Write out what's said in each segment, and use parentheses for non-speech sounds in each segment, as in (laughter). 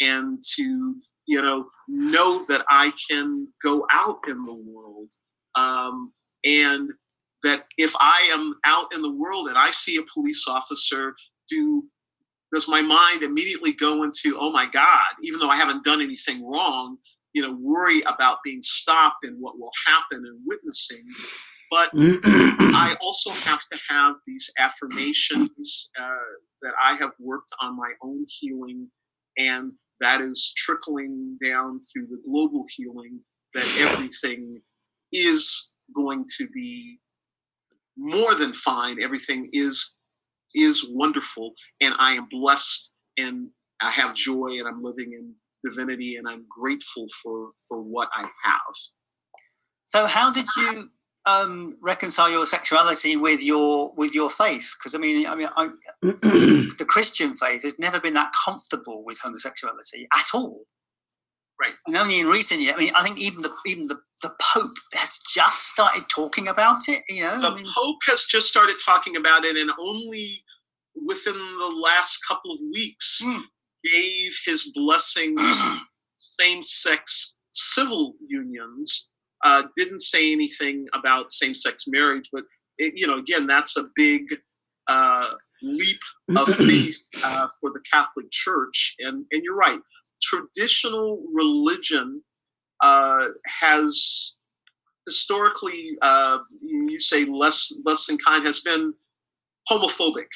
and to you know know that I can go out in the world um, and that if I am out in the world and I see a police officer do does my mind immediately go into oh my god even though I haven't done anything wrong you know worry about being stopped and what will happen and witnessing. But (clears throat) I also have to have these affirmations uh, that I have worked on my own healing, and that is trickling down through the global healing that (laughs) everything is going to be more than fine. Everything is is wonderful, and I am blessed, and I have joy, and I'm living in divinity, and I'm grateful for for what I have. So, how did you um, reconcile your sexuality with your with your faith? Because I mean, I mean, I, (clears throat) the Christian faith has never been that comfortable with homosexuality at all. Right. And only in recent years, I mean, I think even the even the, the Pope has just started talking about it. You know, the I mean, Pope has just started talking about it, and only within the last couple of weeks Mm. gave his blessings (clears throat) same-sex civil unions. Uh, didn't say anything about same-sex marriage, but it, you know, again, that's a big uh, leap of (clears throat) faith uh, for the Catholic Church. And and you're right, traditional religion uh, has historically, uh, you say less less than kind, has been homophobic,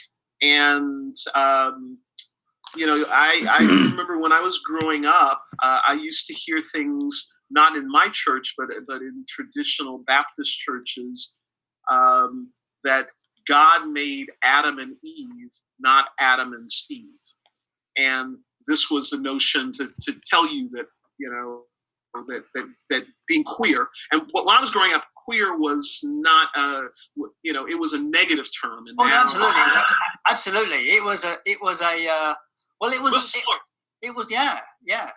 and um, you know, I I (clears throat) remember when I was growing up, uh, I used to hear things not in my church, but but in traditional Baptist churches, um, that God made Adam and Eve, not Adam and Steve, and this was a notion to, to tell you that you know that, that that being queer and when I was growing up, queer was not a you know it was a negative term. Oh, no, absolutely, absolutely. It was a, it was a, uh, well, it was, it, it was, yeah, yeah.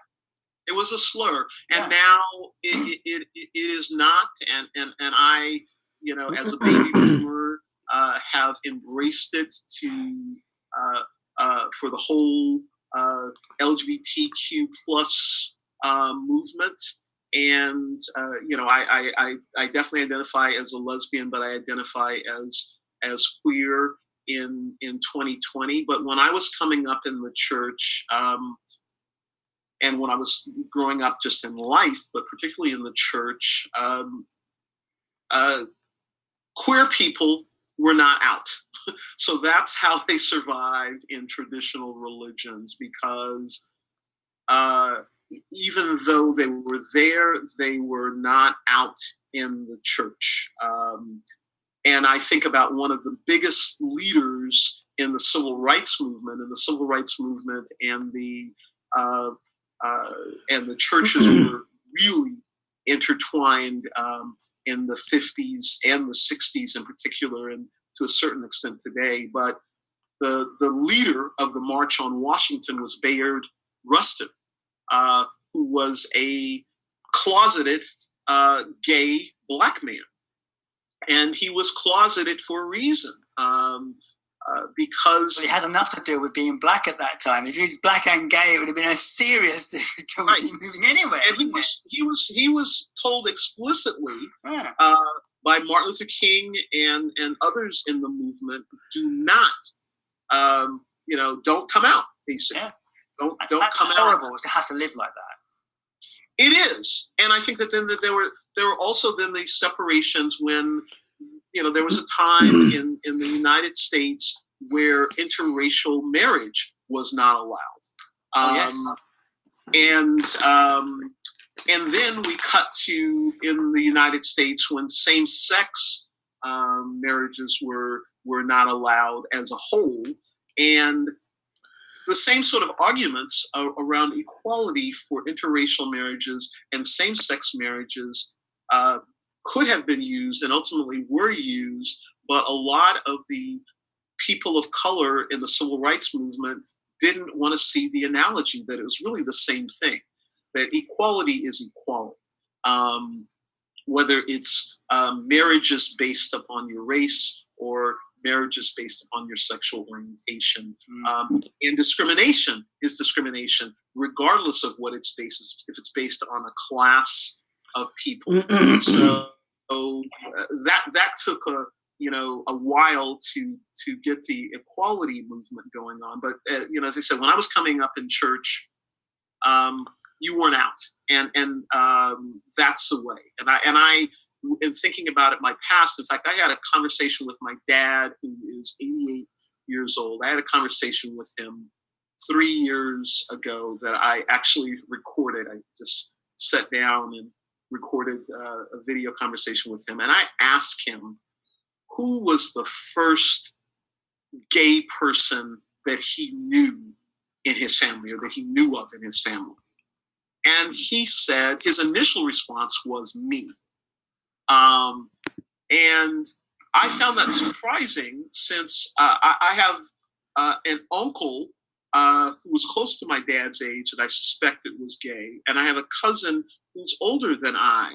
It was a slur, and Yeah. now it, it, it, it is not. And, and and I, you know, as a baby (clears throat) boomer, uh, have embraced it to uh, uh, for the whole uh, LGBTQ plus uh, movement. And uh, you know, I, I, I, I definitely identify as a lesbian, but I identify as as queer in in 2020. But when I was coming up in the church, um, and when I was growing up just in life, but particularly in the church, um, uh, queer people were not out. (laughs) so that's how they survived in traditional religions because uh, even though they were there, they were not out in the church. Um, and I think about one of the biggest leaders in the civil rights movement, and the civil rights movement, and the uh, uh, and the churches were really intertwined um, in the 50s and the 60s in particular, and to a certain extent today. But the the leader of the March on Washington was Bayard Rustin, uh, who was a closeted uh, gay black man, and he was closeted for a reason. Um, uh, because he had enough to do with being black at that time. If he was black and gay, it would have been a serious (laughs) difficulty Right. moving anywhere. and he it? was he was he was told explicitly Yeah. uh, by Martin Luther King and and others in the movement, do not, um, you know, don't come out. He said, Yeah. don't don't that's come out. horrible to have to live like that. It is, and I think that then that there were there were also then these separations when you know there was a time in in the United States where interracial marriage was not allowed. Oh, yes. and um, and then we cut to in the United States when same-sex um, marriages were were not allowed as a whole, and the same sort of arguments around equality for interracial marriages and same-sex marriages uh, could have been used and ultimately were used, but a lot of the people of color in the civil rights movement didn't want to see the analogy that it was really the same thing that equality is equality um, whether it's um, marriages based upon your race or marriage is based upon your sexual orientation. Mm. Um, and discrimination is discrimination, regardless of what it's based, if it's based on a class of people. (clears throat) so uh, that that took a you know a while to to get the equality movement going on. But uh, you know, as I said, when I was coming up in church, um, you weren't out, and and um, that's the way. And I and I in thinking about it, my past. In fact, I had a conversation with my dad, who is 88 years old. I had a conversation with him three years ago that I actually recorded. I just sat down and recorded uh, a video conversation with him, and I asked him who was the first gay person that he knew in his family or that he knew of in his family. And he said his initial response was me. Um, and I found that surprising since uh, I, I, have uh, an uncle uh, who was close to my dad's age and I suspected was gay, and I have a cousin who's older than I.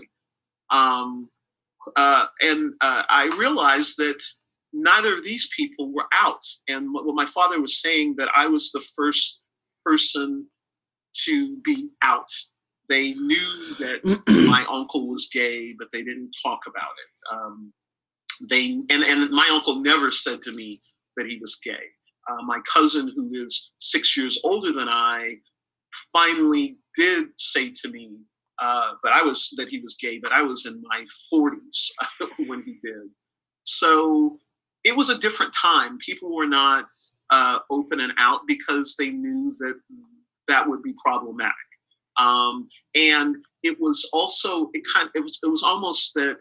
Um, uh, and uh, I realized that neither of these people were out. And what, my father was saying that I was the first person to be out they knew that (clears throat) my uncle was gay, but they didn't talk about it. Um, they and, and my uncle never said to me that he was gay. Uh, my cousin, who is six years older than I, finally did say to me, uh, but I was that he was gay, but I was in my 40s (laughs) when he did. So it was a different time. People were not uh, open and out because they knew that that would be problematic. Um, and it was also it kind of, it was it was almost that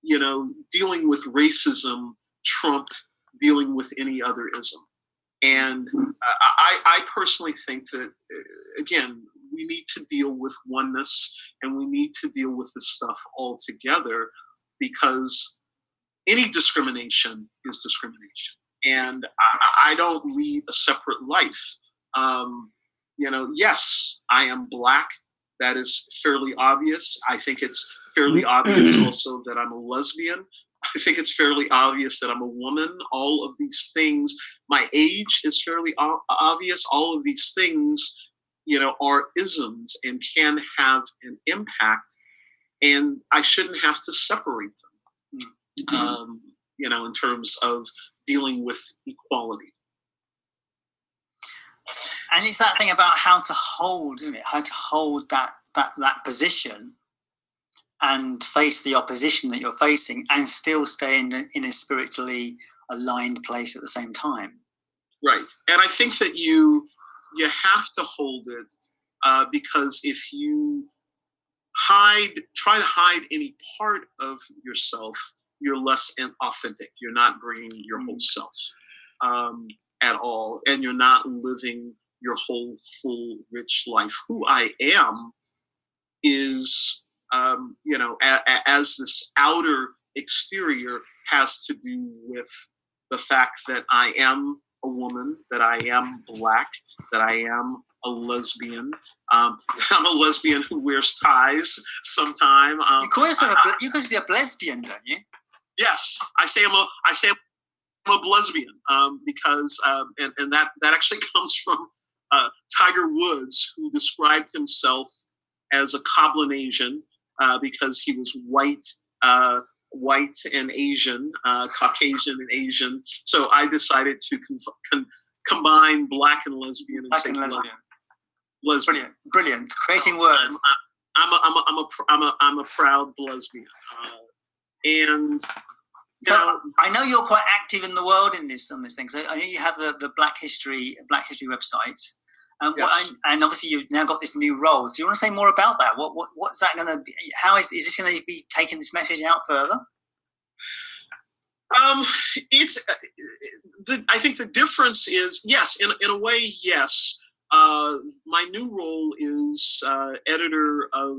you know dealing with racism trumped dealing with any other ism. And I, I personally think that uh, again we need to deal with oneness and we need to deal with this stuff all together because any discrimination is discrimination. And I, I don't lead a separate life. Um, you know, yes, I am black. That is fairly obvious. I think it's fairly obvious also that I'm a lesbian. I think it's fairly obvious that I'm a woman. All of these things, my age is fairly obvious. All of these things, you know, are isms and can have an impact, and I shouldn't have to separate them. Mm-hmm. Um, you know, in terms of dealing with equality and it's that thing about how to hold, isn't it? How to hold that that that position and face the opposition that you're facing, and still stay in a, in a spiritually aligned place at the same time. Right, and I think that you you have to hold it uh, because if you hide, try to hide any part of yourself, you're less authentic. You're not bringing your whole self um, at all, and you're not living your whole full rich life. Who I am is, um, you know, a, a, as this outer exterior has to do with the fact that I am a woman, that I am black, that I am a lesbian. Um, (laughs) I'm a lesbian who wears ties sometime. Um, you call yourself a, you call yourself a blesbian, don't you? Yes, I say I'm a I say I'm a blesbian um, because um, and and that that actually (laughs) comes from uh, Tiger Woods, who described himself as a Cablinasian uh, because he was white, uh, white and Asian, uh, Caucasian and Asian. So I decided to con- combine black and lesbian. And black and lesbian. lesbian. Brilliant, brilliant. Creating words. I'm a, I'm a, I'm a, I'm a, I'm a proud blesbian. Uh, and so I know you're quite active in the world in this on this thing. So I know you have the, the Black History Black History website. Um, yes. what, and obviously, you've now got this new role. Do you want to say more about that? What, what what's that going to be? How is is this going to be taking this message out further? Um, it's. Uh, the, I think the difference is yes, in in a way, yes. Uh, my new role is uh, editor of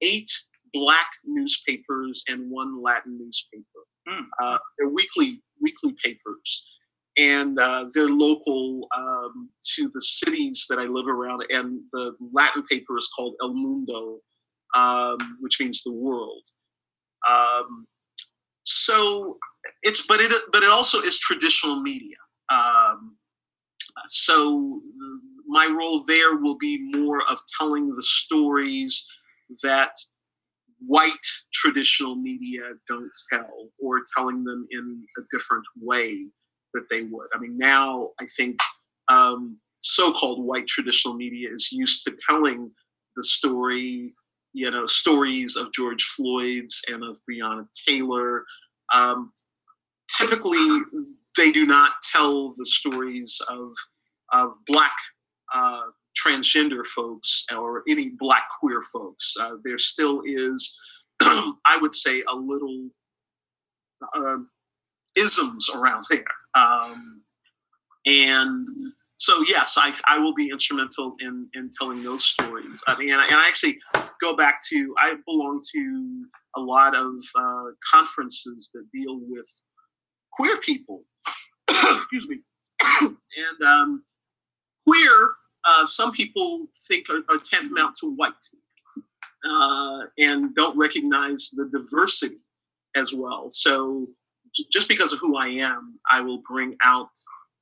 eight black newspapers and one Latin newspaper. Mm. Uh, they're weekly weekly papers and uh, they're local um, to the cities that I live around. And the Latin paper is called El Mundo, um, which means the world. Um, so it's but it but it also is traditional media. Um, so my role there will be more of telling the stories that white traditional media don't tell or telling them in a different way that they would. I mean, now I think um, so-called white traditional media is used to telling the story, you know, stories of George Floyd's and of Breonna Taylor. Um, typically, they do not tell the stories of of black uh, transgender folks or any black queer folks. Uh, there still is, (clears throat) I would say, a little uh, isms around there. Um, and so, yes, I, I will be instrumental in, in telling those stories. I mean, and I, and I actually go back to, I belong to a lot of uh, conferences that deal with queer people. (coughs) Excuse me. and um, queer, uh, some people think are, are tantamount to white uh, and don't recognize the diversity as well. So just because of who I am, I will bring out,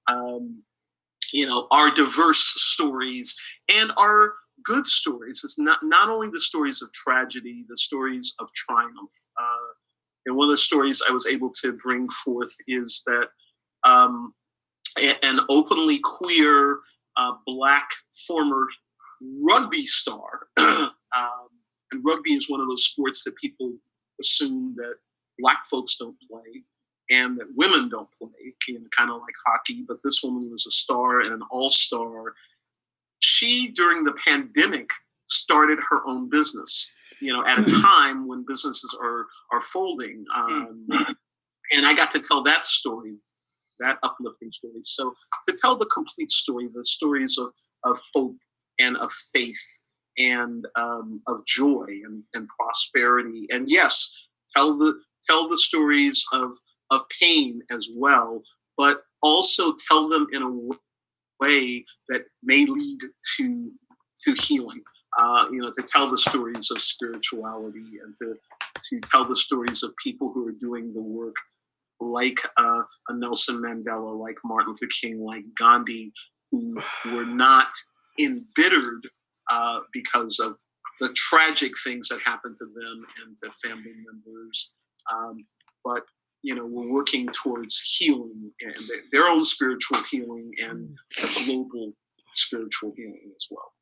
um, you know, our diverse stories and our good stories. It's not not only the stories of tragedy, the stories of triumph. Uh, and one of the stories I was able to bring forth is that um, an openly queer uh, black former rugby star. (clears throat) um, and rugby is one of those sports that people assume that black folks don't play and that women don't play, you know, kind of like hockey. But this woman was a star and an all star. She, during the pandemic, started her own business. You know, at a mm-hmm. time when businesses are are folding, um, and I got to tell that story that uplifting story. So to tell the complete story, the stories of, of hope and of faith and um, of joy and, and prosperity, and yes, tell the tell the stories of of pain as well, but also tell them in a way that may lead to to healing. Uh, you know, to tell the stories of spirituality and to to tell the stories of people who are doing the work like uh, a Nelson Mandela, like Martin Luther King, like Gandhi, who were not embittered uh, because of the tragic things that happened to them and to family members. Um, but you know, we're working towards healing and their own spiritual healing and a global spiritual healing as well.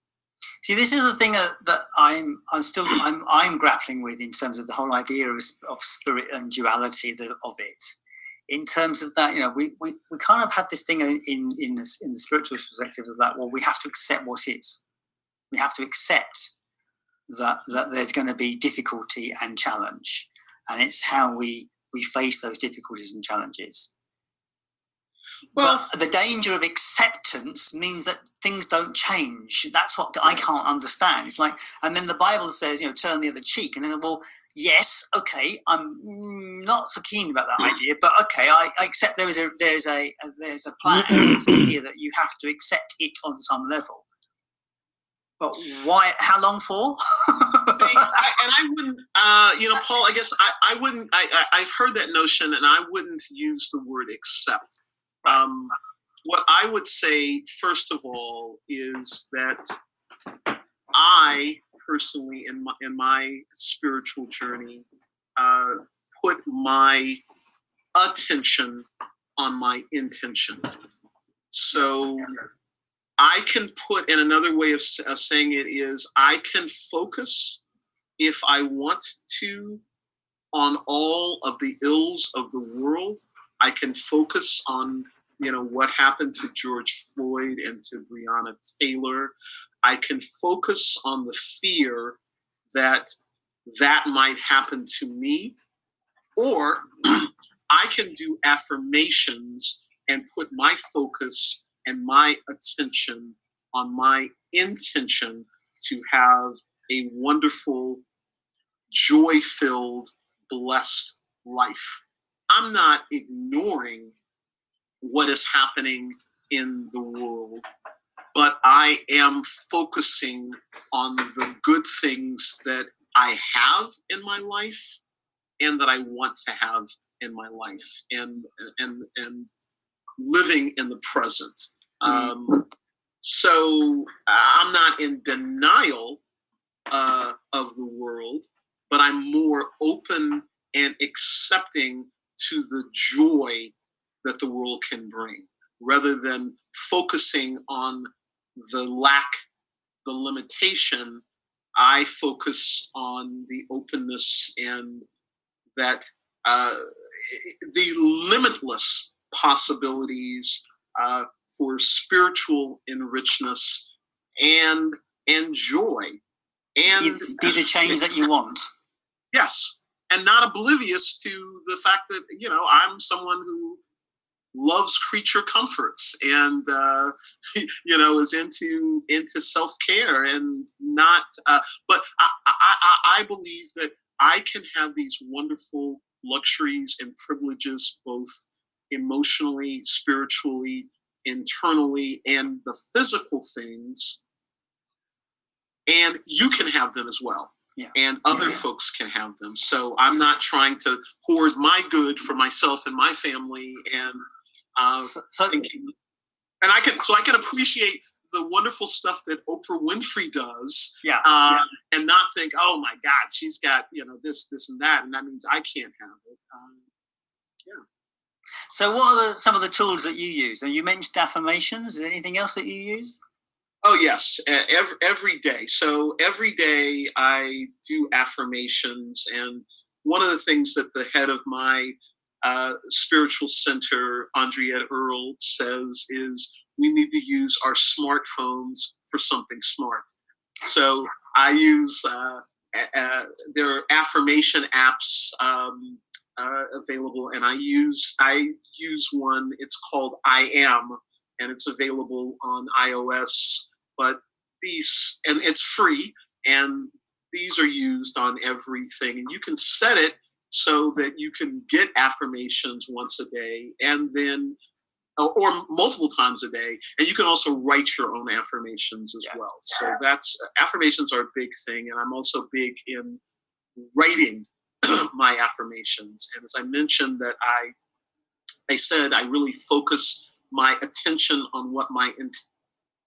See, this is the thing uh, that I'm I'm still I'm I'm grappling with in terms of the whole idea of, of spirit and duality of it in terms of that, you know, we, we, we kind of have this thing in, in, this, in the spiritual perspective of that, well, we have to accept what is. We have to accept that, that there's going to be difficulty and challenge. And it's how we, we face those difficulties and challenges. Well, but the danger of acceptance means that things don't change. That's what I can't understand. It's like, and then the Bible says, you know, turn the other cheek. And then, well, yes, okay, I'm not so keen about that idea, but okay, I, I accept there is a there's a, a there's a plan (clears throat) here that you have to accept it on some level. But why? How long for? (laughs) I, and I wouldn't, uh, you know, Paul. I guess I, I wouldn't. I, I, have heard that notion, and I wouldn't use the word accept. Um, what I would say, first of all, is that I personally in my, in my spiritual journey uh, put my attention on my intention. So I can put, in another way of, of saying it is, I can focus if I want to on all of the ills of the world. I can focus on you know what happened to George Floyd and to Breonna Taylor. I can focus on the fear that that might happen to me, or (clears throat) I can do affirmations and put my focus and my attention on my intention to have a wonderful, joy filled, blessed life. I'm not ignoring what is happening in the world but I am focusing on the good things that I have in my life and that I want to have in my life and and and living in the present. Um, so I'm not in denial uh, of the world, but I'm more open and accepting to the joy that the world can bring rather than focusing on the lack, the limitation. I focus on the openness and that uh, the limitless possibilities uh, for spiritual enrichment and and joy and be the change that you want yes and not oblivious to the fact that you know i'm someone who loves creature comforts and uh, (laughs) you know is into into self-care and not uh, but I, I i believe that i can have these wonderful luxuries and privileges both emotionally spiritually internally and the physical things and you can have them as well yeah. and other yeah. folks can have them so i'm not trying to hoard my good for myself and my family and uh, so, so, thinking, and i can so i can appreciate the wonderful stuff that oprah winfrey does yeah, uh, yeah. and not think oh my god she's got you know this this and that and that means i can't have it um, yeah so, what are the, some of the tools that you use? And you mentioned affirmations. Is there anything else that you use? Oh yes, every every day. So every day I do affirmations, and one of the things that the head of my uh, spiritual center, Andriette Earle, says is we need to use our smartphones for something smart. So I use uh, uh, there are affirmation apps um, uh, available, and I use I use one. It's called I Am, and it's available on iOS. But these and it's free, and these are used on everything, and you can set it so that you can get affirmations once a day, and then uh, or multiple times a day and you can also write your own affirmations as yeah. well so that's affirmations are a big thing and i'm also big in writing (clears throat) my affirmations. And as I mentioned, that I, I said I really focus my attention on what my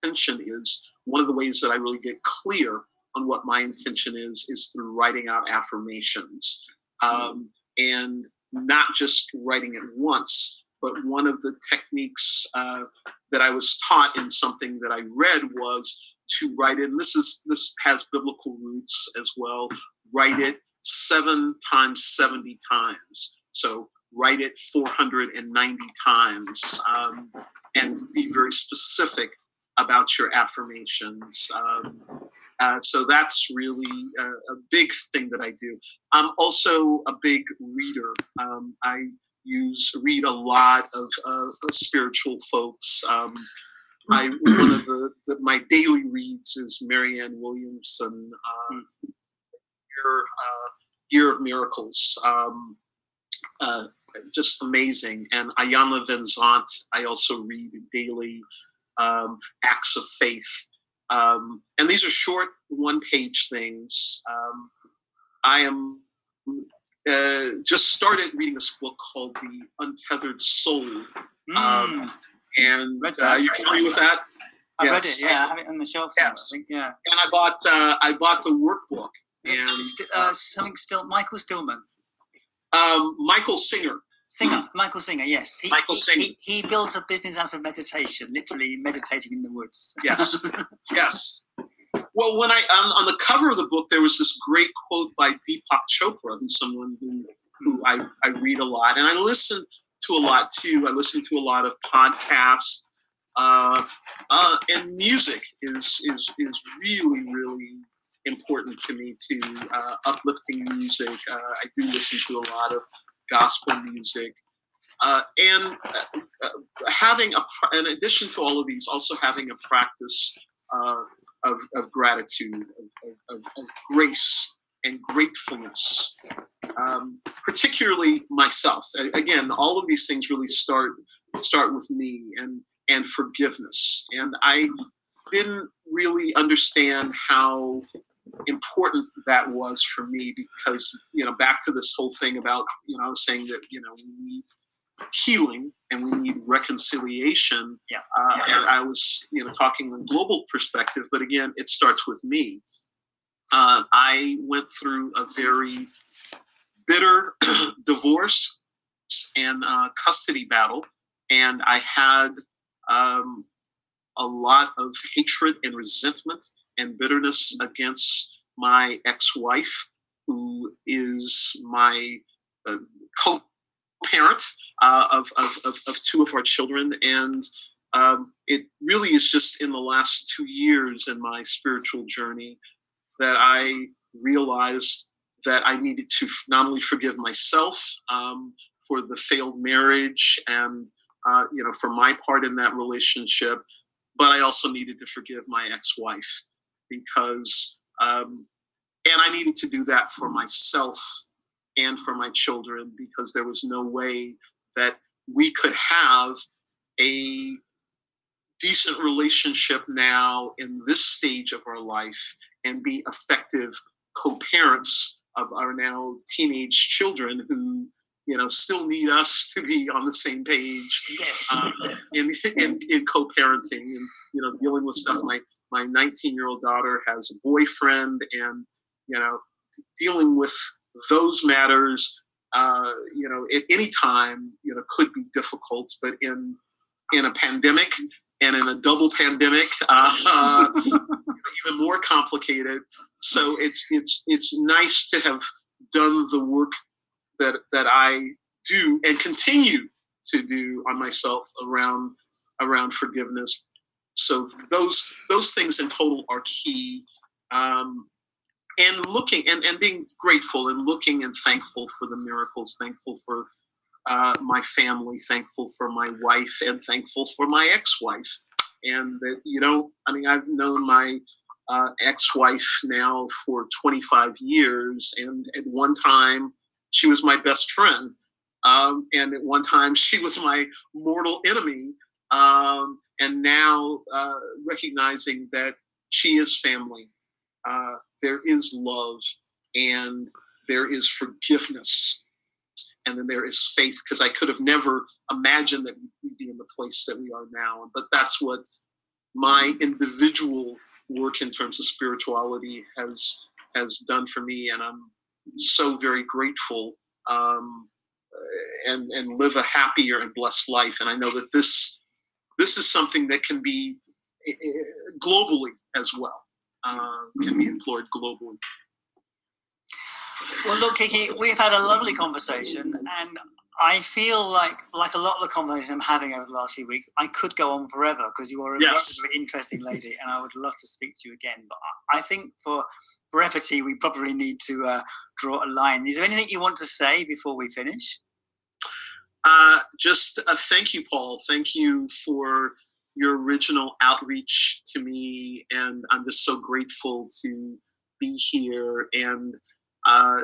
intention is. One of the ways that I really get clear on what my intention is is through writing out affirmations, um, and not just writing it once. But one of the techniques uh, that I was taught in something that I read was to write it. And this is this has biblical roots as well. Write it seven times 70 times. So write it 490 times um, and be very specific about your affirmations. Um, uh, so that's really a, a, big thing that I do. I'm also a big reader. Um, I use read a lot of, uh, spiritual folks. Um, I one of the, the, my daily reads is Marianne Williamson. Uh, uh, Year of Miracles. Um, uh, just amazing. And Iyanla Vanzant, I also read daily. Um, Acts of Faith. Um, and these are short one page things. Um, I am uh, just started reading this book called The Untethered Soul. Mm. and uh, you familiar with that? I've yes. read it. Yeah, I have it on the shelf. Yes. yeah. And I bought uh, I bought the workbook and, uh, something still Michael Stillman. Um, Michael Singer. Singer, Michael Singer, yes. He, Michael Singer. He, he, builds a business out of meditation, literally meditating in the woods. Yes, (laughs) yes. Well, when I on, on, the cover of the book, there was this great quote by Deepak Chopra, who's someone who who I, I read a lot, and I listen to a lot too. I listen to a lot of podcasts, uh, uh, and music is is is really really important to me to uh, uplifting music. Uh, I do listen to a lot of gospel music. Uh, and uh, uh, having a, in addition to all of these, also having a practice uh, of, of, gratitude, of, of, of, grace and gratefulness, um, particularly myself. Again, all of these things really start start with me and and forgiveness. And I didn't really understand how important that was for me because you know back to this whole thing about you know I was saying that you know we need healing and we need reconciliation. Yeah. Uh, and I was you know talking in global perspective, but again, it starts with me. Uh, I went through a very bitter (clears throat) divorce and uh, custody battle, and I had um, a lot of hatred and resentment and bitterness against my ex-wife, who is my uh, co-parent uh, of, of, of, of, two of our children. And um, it really is just in the last two years in my spiritual journey that I realized that I needed to not only forgive myself um, for the failed marriage and uh, you know for my part in that relationship, but I also needed to forgive my ex-wife because um, and I needed to do that for myself and for my children because there was no way that we could have a decent relationship now in this stage of our life and be effective co-parents of our now teenage children who you know still need us to be on the same page yes. um, in, in, in co-parenting and you know dealing with stuff my my 19 year old daughter has a boyfriend and you know dealing with those matters uh, you know at any time you know could be difficult but in in a pandemic and in a double pandemic uh, uh, (laughs) even more complicated so it's it's it's nice to have done the work that that I do and continue to do on myself around around forgiveness. So those those things in total are key. Um, and looking and, and being grateful and looking and thankful for the miracles, thankful for uh, my family, thankful for my wife, and thankful for my ex-wife. And that you know, I mean, I've known my uh, ex-wife now for 25 years, and at one time she was my best friend. Um, and at one time, she was my mortal enemy. Um, and now uh, recognizing that she is family, uh, there is love, and there is forgiveness, and then there is faith. Because I could have never imagined that we'd be in the place that we are now. But that's what my individual work in terms of spirituality has has done for me, and I'm so very grateful um, and and live a happier and blessed life. And I know that this this is something that can be eh, eh, globally as well. Uh, can be employed globally. Well, look, Kiki, we've had a lovely conversation, and I feel like, like a lot of the conversations I'm having over the last few weeks, I could go on forever because you are a yes. very interesting lady, and I would love to speak to you again. But I think for brevity, we probably need to uh, draw a line. Is there anything you want to say before we finish? Uh, just a thank you, Paul. Thank you for your original outreach to me, and I'm just so grateful to be here. And uh,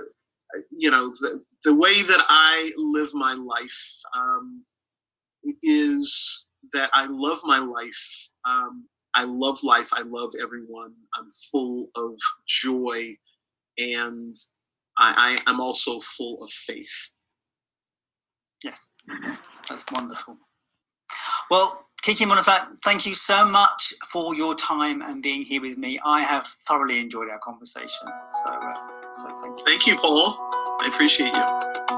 you know, the the way that I live my life um, is that I love my life. Um, I love life. I love everyone. I'm full of joy, and I, I am also full of faith. Yes, that's wonderful. Well, Kiki Monifat, thank you so much for your time and being here with me. I have thoroughly enjoyed our conversation. So, uh, so thank you. Thank you, Paul. I appreciate you.